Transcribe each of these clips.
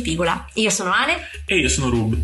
Pigola. Io sono Ale E io sono Rub.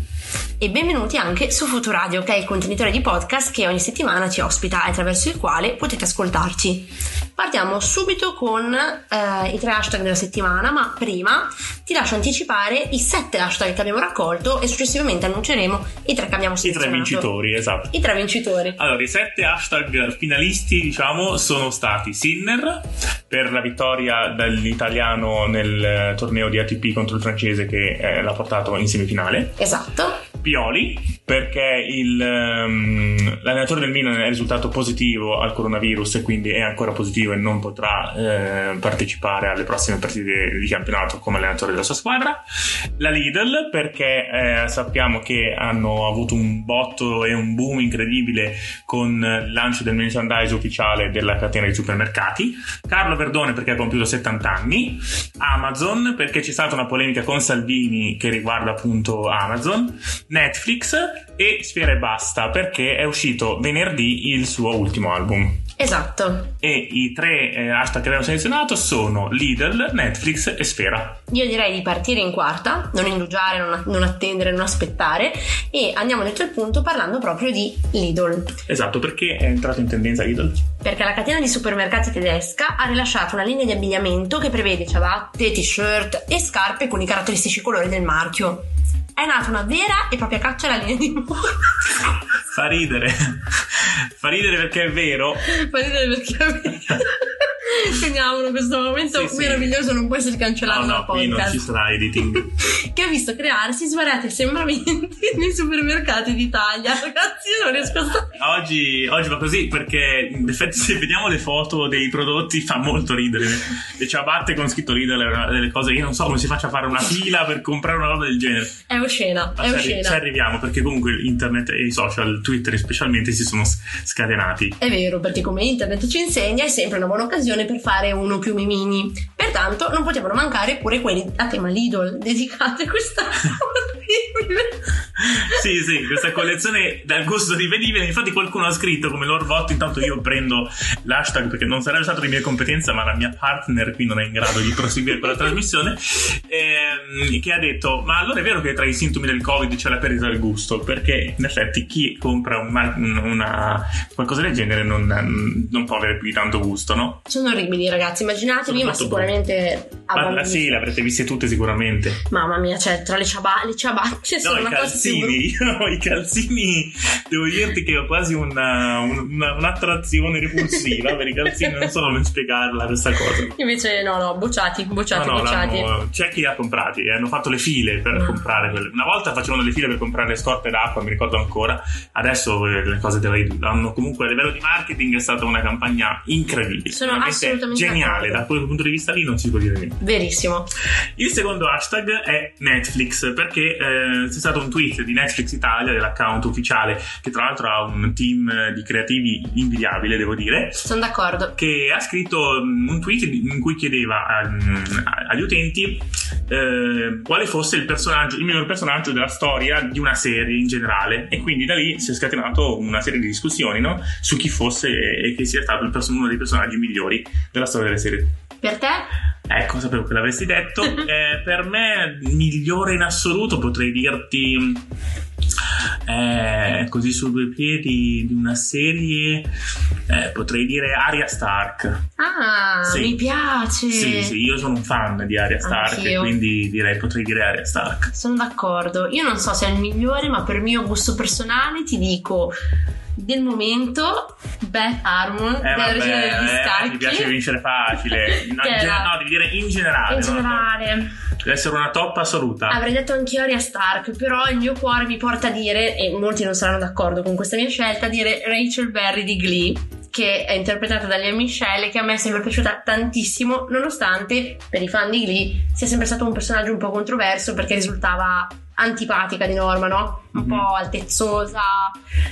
E benvenuti anche su Futuradio, che è il contenitore di podcast che ogni settimana ci ospita e attraverso il quale potete ascoltarci. Partiamo subito con eh, i tre hashtag della settimana, ma prima ti lascio anticipare i sette hashtag che abbiamo raccolto e successivamente annunceremo i tre che abbiamo I selezionato. tre vincitori, esatto. I tre vincitori. Allora, i sette hashtag finalisti, diciamo, sono stati Sinner per la vittoria dell'italiano nel eh, torneo di ATP contro il francese che eh, l'ha portato in semifinale. Esatto. Pioli perché il, ehm, l'allenatore del Milan è risultato positivo al coronavirus e quindi è ancora positivo e non potrà eh, partecipare alle prossime partite di campionato come allenatore della sua squadra. La Lidl perché eh, sappiamo che hanno avuto un botto e un boom incredibile con il lancio del merchandise ufficiale della catena di supermercati. Carlo Verdone perché ha compiuto 70 anni. Amazon perché c'è stata una polemica con Salvini che riguarda appunto Amazon. Netflix e Sfera e Basta perché è uscito venerdì il suo ultimo album. Esatto. E i tre eh, hashtag che abbiamo selezionato sono Lidl, Netflix e Sfera. Io direi di partire in quarta, non indugiare, non, non attendere, non aspettare e andiamo dentro il punto parlando proprio di Lidl. Esatto, perché è entrato in tendenza Lidl? Perché la catena di supermercati tedesca ha rilasciato una linea di abbigliamento che prevede ciabatte, t-shirt e scarpe con i caratteristici colori del marchio. È nata una vera e propria caccia alla linea di moda. Fa ridere. Fa ridere perché è vero. Fa ridere perché Teniamolo questo momento Sì, sì. meraviglioso, non può essere cancellato No, no, qui non ci sarà editing. che ha visto crearsi svariati assembramenti nei supermercati d'Italia. Ragazzi, non riesco a stare. Oggi, oggi va così perché in effetti se vediamo le foto dei prodotti fa molto ridere. Le ciabatte con scritto una delle cose che io non so come si faccia a fare una fila per comprare una roba del genere. È oscena, Ma è oscena. ci arriviamo perché comunque internet e i social, Twitter specialmente, si sono scatenati. È vero, perché come internet ci insegna, è sempre una buona occasione per fare uno più mimini. Pertanto non potevano mancare pure quelli a tema Lidl, dedicati a questa. Sì, sì, questa collezione dal gusto rivedibile. Infatti, qualcuno ha scritto come Lord Bot. Intanto io prendo l'hashtag perché non sarebbe stato di mia competenza, ma la mia partner qui non è in grado di proseguire con la trasmissione. ehm, che ha detto: Ma allora è vero che tra i sintomi del Covid c'è la perdita del gusto? Perché in effetti chi compra un mar- una, qualcosa del genere non, non può avere più tanto gusto, no? Sono orribili, ragazzi. Immaginatevi, Sono ma sicuramente. Ma bambini. sì, l'avrete viste tutte sicuramente. Mamma mia, cioè, tra le, ciaba- le ciabatte No, sono i una cosa più calzini, io i calzini devo dirti che ho quasi una, una- un'attrazione repulsiva per i calzini, non so come spiegarla questa cosa. Invece, no, no, bocciati, bocciati, No, no, bocciati. c'è chi li ha comprati, eh, hanno fatto le file per Ah. comprare quelle. Una volta facevano le file per comprare le scorte d'acqua, mi ricordo ancora. Adesso eh, le cose della hanno comunque a livello di marketing è stata una campagna incredibile. Sono veramente assolutamente geniale. Da quel punto di vista lì non si può dire niente. Verissimo. Il secondo hashtag è Netflix perché eh, c'è stato un tweet di Netflix Italia, dell'account ufficiale, che tra l'altro ha un team di creativi invidiabile, devo dire, Sono d'accordo. che ha scritto mm, un tweet in cui chiedeva mm, agli utenti eh, quale fosse il personaggio, il miglior personaggio della storia di una serie in generale. E quindi da lì si è scatenato una serie di discussioni no? su chi fosse e che sia stato il perso- uno dei personaggi migliori della storia delle serie. Per te? Ecco, sapevo che l'avresti detto. Eh, per me, migliore in assoluto, potrei dirti. Eh, così su due piedi di una serie, eh, potrei dire Arya Stark. Ah, Sì. mi piace. Sì, sì, io sono un fan di Arya Stark Anch'io. quindi direi potrei dire Arya Stark. Sono d'accordo. Io non so se è il migliore, ma per mio gusto personale ti dico del momento Beth Harmon Eh, della regina degli eh, scacchi. ti piace vincere facile. No, in no, devi dire in generale. in no? Generale Deve essere una top assoluta. avrei detto anch'io Arya Stark, però il mio cuore mi porta a dire, e molti non saranno d'accordo con questa mia scelta, a dire Rachel Berry di Glee, che è interpretata da Lea Michelle, che a me è sempre piaciuta tantissimo, nonostante per i fan di Glee sia sempre stato un personaggio un po' controverso perché risultava antipatica di norma, no? Un Mhm. po' altezzosa.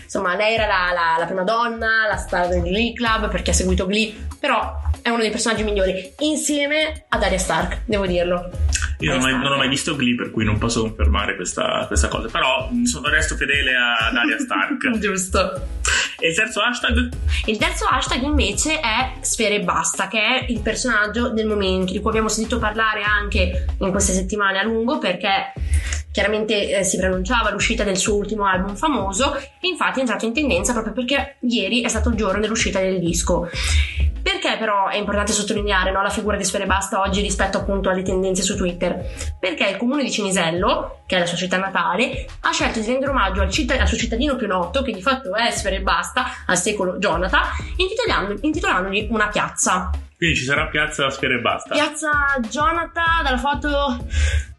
Insomma, lei era la, la- la prima donna, la star del Glee Club perché ha seguito Glee, però è uno dei personaggi migliori insieme ad Arya Stark, devo dirlo. Io non ho, mai, non ho mai visto Glee, per cui non posso confermare questa, questa cosa. Però mh, sono, resto fedele ad Arya Stark. Giusto. e il terzo hashtag? Il terzo hashtag invece è Sfere e Basta, che è il personaggio del momento, di cui abbiamo sentito parlare anche in queste settimane a lungo, perché chiaramente eh, si preannunciava l'uscita del suo ultimo album famoso e infatti è entrato in tendenza proprio perché ieri è stato il giorno dell'uscita del disco. Perché però è importante sottolineare no, la figura di Sfere Basta oggi rispetto appunto alle tendenze su Twitter? Perché il comune di Cinisello, che è la sua città natale, ha scelto di rendere omaggio al, citt- al suo cittadino più noto, che di fatto è Sfere Basta, al secolo Jonathan, intitolando- intitolandogli una piazza. Quindi ci sarà Piazza Sfera e basta. Piazza Jonathan, dalla foto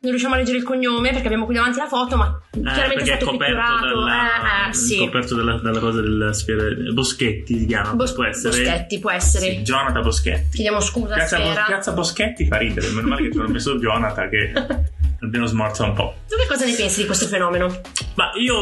non riusciamo a leggere il cognome perché abbiamo qui davanti la foto, ma Eh, chiaramente è perché è stato coperto, pitturato. dalla, eh, eh, sì. coperto dalla, dalla cosa delle sfere. Boschetti si chiama. Bos- può essere. Boschetti, può essere. Sì, Jonathan Boschetti. Chiediamo scusa, Piazza, Sfera. Piazza Boschetti fa ridere. Meno male che ci hanno messo Jonathan che almeno smorza un po'. Tu che cosa ne pensi di questo fenomeno? Ma io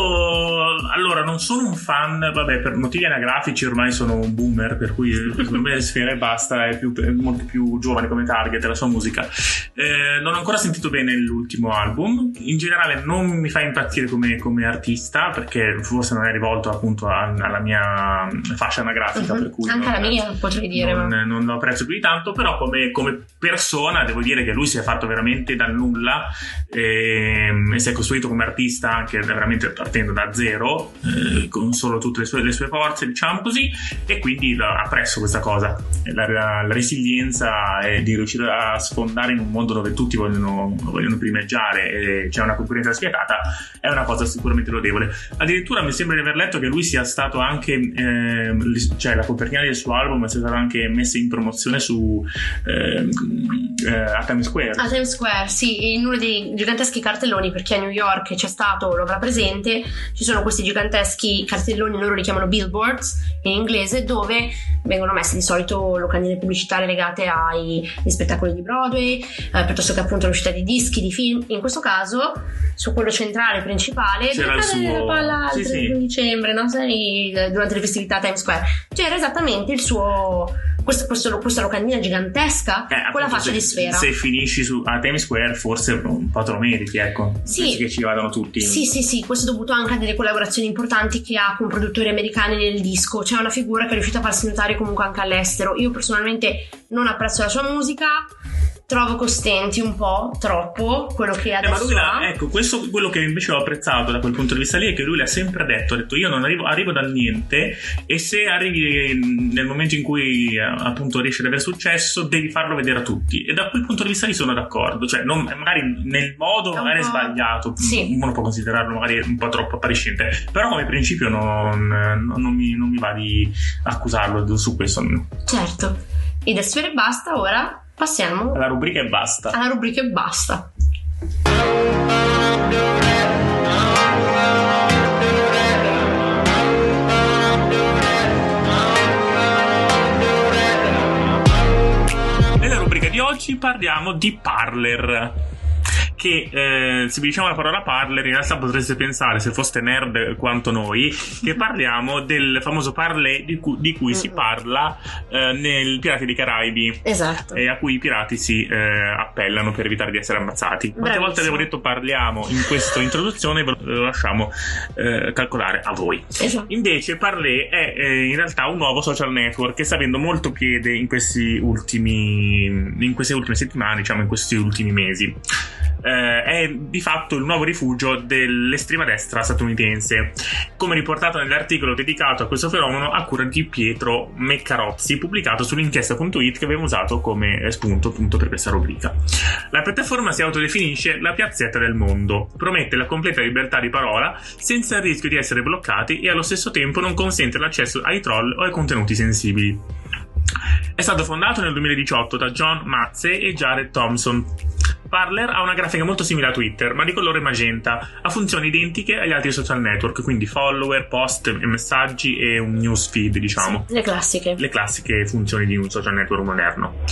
allora non sono un fan, vabbè, per motivi anagrafici ormai sono un boomer, per cui secondo me Sfera e basta è, più, è molto più giovane come target la sua musica. Eh, non ho ancora sentito bene l'ultimo album. In generale non mi fa impazzire come, come artista, perché forse non è rivolto appunto a- alla mia fascia anagrafica, Mhm. per cui Anche non- la mia, potrei dire. non, ma... non lo apprezzo più di tanto, però come, come persona devo dire che lui si è fatto veramente dal nulla ehm, e si è costruito come artista anche veramente partendo da zero, eh, con solo tutte le sue, le sue forze, diciamo così, e quindi la- apprezzo questa cosa, la, la- la resilienza e di riuscire a sfondare in un mondo dove tutti vogliono, vogliono primeggiare e c'è una concorrenza spietata, è una cosa sicuramente lodevole. Addirittura mi sembra di aver letto che lui sia stato anche, li- cioè la copertina del suo album sia stata anche messa in promozione su ehm, eh, a Times Square. A Times Square, sì, in uno dei giganteschi cartelloni, per chi a New York c'è stato lo avrà presente, ci sono questi giganteschi cartelloni, loro li chiamano billboards in inglese, dove vengono messe di solito locandine pubblicitarie legate agli spettacoli di Broadway, eh, piuttosto che appunto all'uscita di dischi, di film. In questo caso, su quello centrale, principale, C'era il suo- sì, sì. 31 dicembre, no? Durante le festività a Times Square, c'era esattamente il suo... Questo, questo- questa locandina gigantesca Eh, con la faccia se, di sfera. Se finisci su, a Times Square, forse un po' te lo meriti, ecco. Sì. Che ci vadano tutti. Sì, sì, sì, questo è dovuto anche a delle collaborazioni importanti che ha con produttori americani nel disco. C'è una figura che è riuscita a farsi notare comunque anche all'estero. Io personalmente non apprezzo la sua musica, trovo costenti un po' troppo quello che Eh, ma adesso lui l'ha- ha. ecco, questo quello che invece ho apprezzato da quel punto di vista lì è che lui l'ha sempre detto, ha detto io non arrivo, arrivo dal niente e se arrivi mm, nel momento in cui eh, appunto riesci ad avere successo devi farlo vedere a tutti e da quel punto di vista lì sono d'accordo, cioè non- magari nel modo È magari po'- sbagliato, Sì. uno può considerarlo magari un po' troppo appariscente, però come principio non, non- non mi, non mi va di accusarlo su questo, Certo. E da sfere e basta, ora passiamo la rubrica e basta. alla rubrica e basta. Nella rubrica di oggi parliamo di Parler. Che eh, se vi diciamo la parola parler, in realtà potreste pensare, se foste nerd quanto noi, che parliamo del famoso parler di cui, di cui si parla eh, nel Pirati dei Caraibi Esatto. e a cui i pirati si eh, appellano per evitare di essere ammazzati. Quante Bravissimo. volte avevo detto parliamo in questa introduzione, ve lo lasciamo eh, calcolare a voi. Esatto. Invece Parler è eh, in realtà un nuovo social network che sta avendo molto piede in questi ultimi in queste ultime settimane, diciamo in questi ultimi mesi. Eh, eh, è di fatto il nuovo rifugio dell'estrema destra statunitense, come riportato nell'articolo dedicato a questo fenomeno a cura di Pietro Meccarozzi, pubblicato sull'inchiesta.it che abbiamo usato come spunto appunto per questa rubrica. La piattaforma si autodefinisce la piazzetta del mondo, promette la completa libertà di parola senza il rischio di essere bloccati e allo stesso tempo non consente l'accesso ai troll o ai contenuti sensibili. È stato fondato nel 2018 da John Matze e Jared Thompson. Parler ha una grafica molto simile a Twitter, ma di colore magenta, ha funzioni identiche agli altri social network, quindi follower, post, messaggi e un newsfeed, diciamo. Sì, le classiche. Le classiche funzioni di un social network moderno.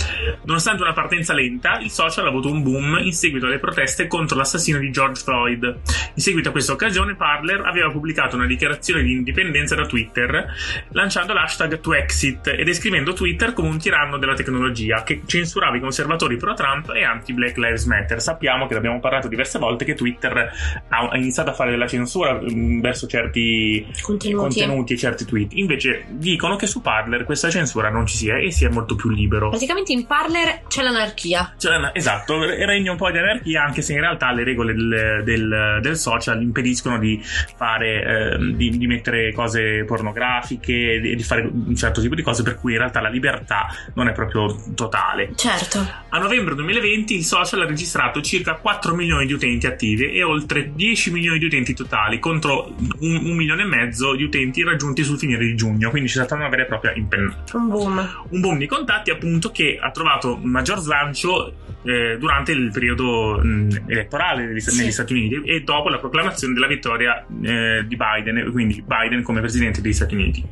Nonostante una partenza lenta, il social ha avuto un boom in seguito alle proteste contro l'assassino di George Floyd. In seguito a questa occasione, Parler aveva pubblicato una dichiarazione di indipendenza da Twitter, lanciando l'hashtag ToExit e descrivendo Twitter come un tiranno della tecnologia che censurava i conservatori pro-Trump e anti-Black Lives Matter. Sappiamo che l'abbiamo parlato diverse volte che Twitter ha iniziato a fare della censura mh, verso certi Contenuti. contenuti e certi tweet. Invece dicono che su Parler questa censura non ci sia e sia molto più libero. Praticamente in Parler c'è l'anarchia. Cioè, esatto, regna un po' di anarchia, anche se in realtà le regole del, del- del social impediscono di fare, ehm, di, di mettere cose pornografiche, di, di fare un certo tipo di cose, per cui in realtà la libertà non è proprio totale. Certo. A novembre 2020 il social ha registrato circa 4 milioni di utenti attivi e oltre 10 milioni di utenti totali contro un, un milione e mezzo di utenti raggiunti sul finire di giugno, quindi c'è stata una vera e propria impennata Un boom. un boom di contatti appunto che ha trovato maggior slancio eh, durante il periodo mh, elettorale negli, Sì. negli Stati Uniti e dopo la proclamazione della vittoria eh, di Biden, quindi Biden come presidente degli Stati Uniti.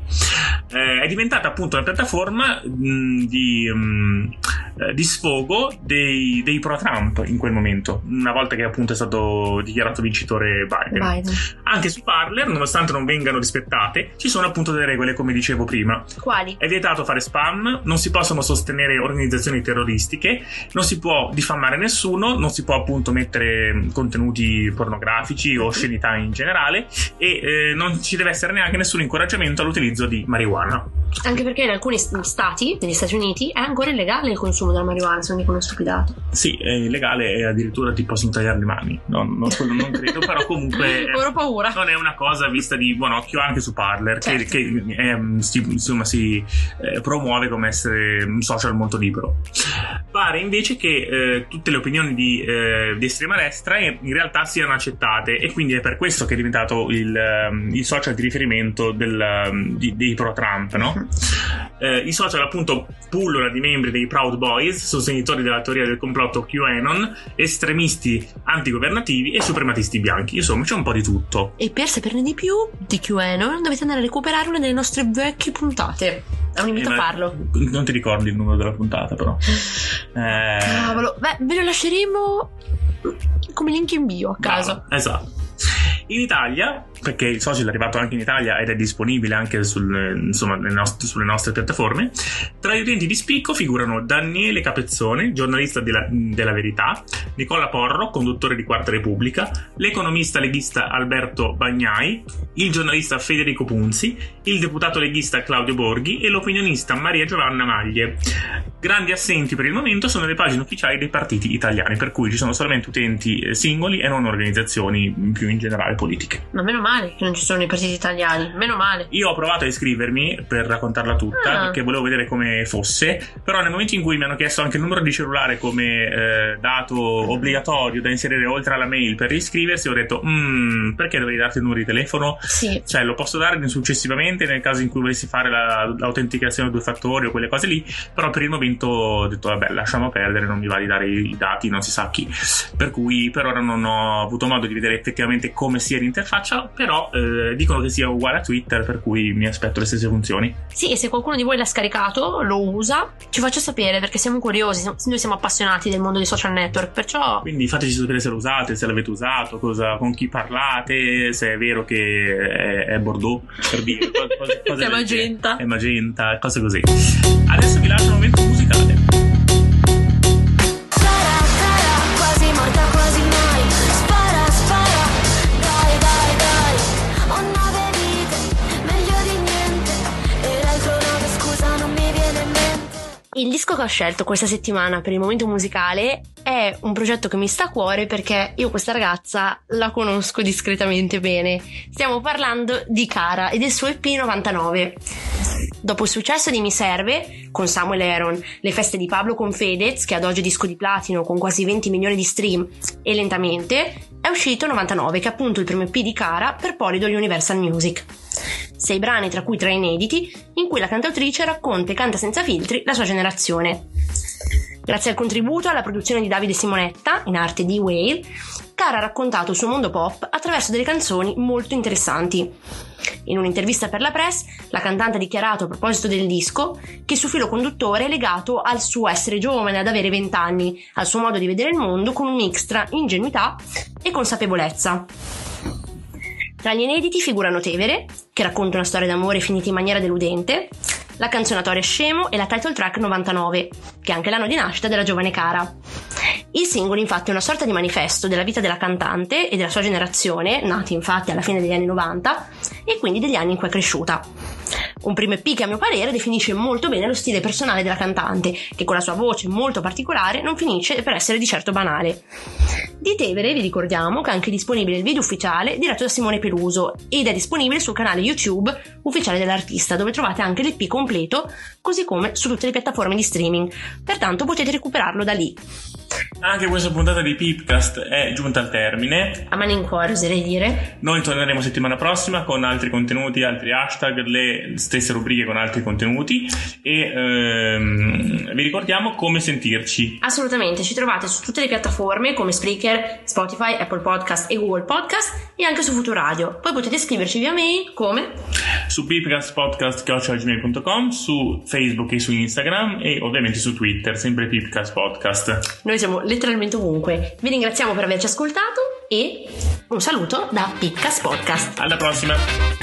Eh, è diventata appunto una piattaforma mh, di, mh, eh, di sfogo dei, dei pro-Trump in quel momento, una volta che appunto è stato dichiarato vincitore Biden. Biden. Anche su Parler, nonostante non vengano rispettate, ci sono appunto delle regole, come dicevo prima. Quali? È vietato fare spam, non si possono sostenere organizzazioni terroristiche, non si può diffamare nessuno, non si può appunto mettere contenuti pornografici o oscenità in generale e eh, non ci deve essere neanche nessun incoraggiamento all'utilizzo di marijuana. Anche perché in alcuni stati, negli Stati Uniti, è ancora illegale il consumo della marijuana, se non dico uno stupidato. Sì, è illegale e addirittura ti possono tagliare le mani. No, no, quello non credo, però comunque... Ho paura. non è una cosa vista di buon occhio anche su Parler che, Certo. che, ehm, si, insomma si eh, promuove come essere un social molto libero pare invece che eh, tutte le opinioni di, eh, di estrema destra in in realtà siano accettate e quindi è per questo che è diventato il, ehm, il social di riferimento del, ehm, di- dei pro Trump no? Eh, i social appunto pullulano di membri dei Proud Boys sostenitori della teoria del complotto QAnon estremisti antigovernativi e suprematisti bianchi insomma c'è un po' di tutto E per saperne di più di QAnon dovete andare a recuperare una delle nostre vecchie puntate. È un invito Eh, a farlo. Non ti ricordi il numero della puntata, però. Eh, Cavolo, beh, ve lo lasceremo come link in bio a caso. brava, Esatto. In Italia, perché il social è arrivato anche in Italia ed è disponibile anche sul- insomma, nelle nost- sulle nostre piattaforme, tra gli utenti di spicco figurano Daniele Capezzone, giornalista della, della Verità, Nicola Porro, conduttore di Quarta Repubblica, l'economista leghista Alberto Bagnai, il giornalista Federico Punzi, il deputato leghista Claudio Borghi e l'opinionista Maria Giovanna Maglie. Grandi assenti per il momento sono le pagine ufficiali dei partiti italiani, per cui ci sono solamente utenti eh, singoli e non organizzazioni più in generale politiche. Ma meno male che non ci sono i partiti italiani. Meno male. Io ho provato a iscrivermi per raccontarla tutta Ah. perché volevo vedere come fosse, però nel momento in cui mi hanno chiesto anche il numero di cellulare come eh, dato obbligatorio da inserire oltre alla mail per iscriversi, ho detto "Mm, perché dovrei darti il numero di telefono? Sì. Cioè lo posso dare successivamente nel caso in cui volessi fare la- l'autenticazione a due fattori o quelle cose lì, però per il momento ho detto vabbè lasciamo perdere, non mi va di dare i dati, non si sa chi. Per cui per ora non ho avuto modo di vedere effettivamente come sia l'interfaccia, però eh, dicono che sia uguale a Twitter, per cui mi aspetto le stesse funzioni. Sì, e se qualcuno di voi l'ha scaricato, lo usa, ci faccia sapere perché siamo curiosi. Noi siamo appassionati del mondo dei social network, perciò Quindi fateci sapere se lo usate, se l'avete usato, cosa- con chi parlate, se è vero che è, è Bordeaux, per dire. cose- cose- è magenta. È magenta, cose così. Adesso vi lascio un momento musicale. Il disco che ho scelto questa settimana per il momento musicale è un progetto che mi sta a cuore perché io questa ragazza la conosco discretamente bene. Stiamo parlando di Cara e del suo EP 99. Dopo il successo di Mi Serve, con Samuel Aaron, le feste di Pablo con Fedez, che ad oggi è disco di platino con quasi 20 milioni di stream, e lentamente, è uscito 99, che è appunto il primo EP di Cara per Polydor Universal Music. Sei brani, tra cui tre inediti, in cui la cantautrice racconta e canta senza filtri la sua generazione. Grazie al contributo alla produzione di Davide Simonetta, in arte di Whale, Cara ha raccontato il suo mondo pop attraverso delle canzoni molto interessanti. In un'intervista per la press, la cantante ha dichiarato a proposito del disco che il suo filo conduttore è legato al suo essere giovane, ad avere 20 anni, al suo modo di vedere il mondo con un mix tra ingenuità e consapevolezza. Tra gli inediti figurano Tevere, che racconta una storia d'amore finita in maniera deludente, la canzonatoria Scemo e la title track 99, che è anche l'anno di nascita della giovane Cara. Il singolo infatti è una sorta di manifesto della vita della cantante e della sua generazione, nati infatti alla fine degli anni 90 e quindi degli anni in cui è cresciuta. Un primo EP che a mio parere definisce molto bene lo stile personale della cantante, che con la sua voce molto particolare non finisce per essere di certo banale. Di Tevere vi ricordiamo che è anche disponibile il video ufficiale diretto da Simone Peluso ed è disponibile sul canale YouTube ufficiale dell'artista dove trovate anche l'EP completo così come su tutte le piattaforme di streaming, pertanto potete recuperarlo da lì. Anche questa puntata di Pipcast è giunta al termine. A mani in cuore oserei dire. Noi torneremo settimana prossima con altri contenuti, altri hashtag, le stesse rubriche con altri contenuti e ehm, vi ricordiamo come sentirci. Assolutamente, ci trovate su tutte le piattaforme come Spreaker, Spotify, Apple Podcast e Google Podcast e anche su Futuradio. Poi potete scriverci via mail come? Su pipcastpodcast.com, su Facebook e su Instagram e ovviamente su Twitter, sempre Pipcast Podcast. Noi siamo letteralmente ovunque. Vi ringraziamo per averci ascoltato e un saluto da Pipcast Podcast. Alla prossima!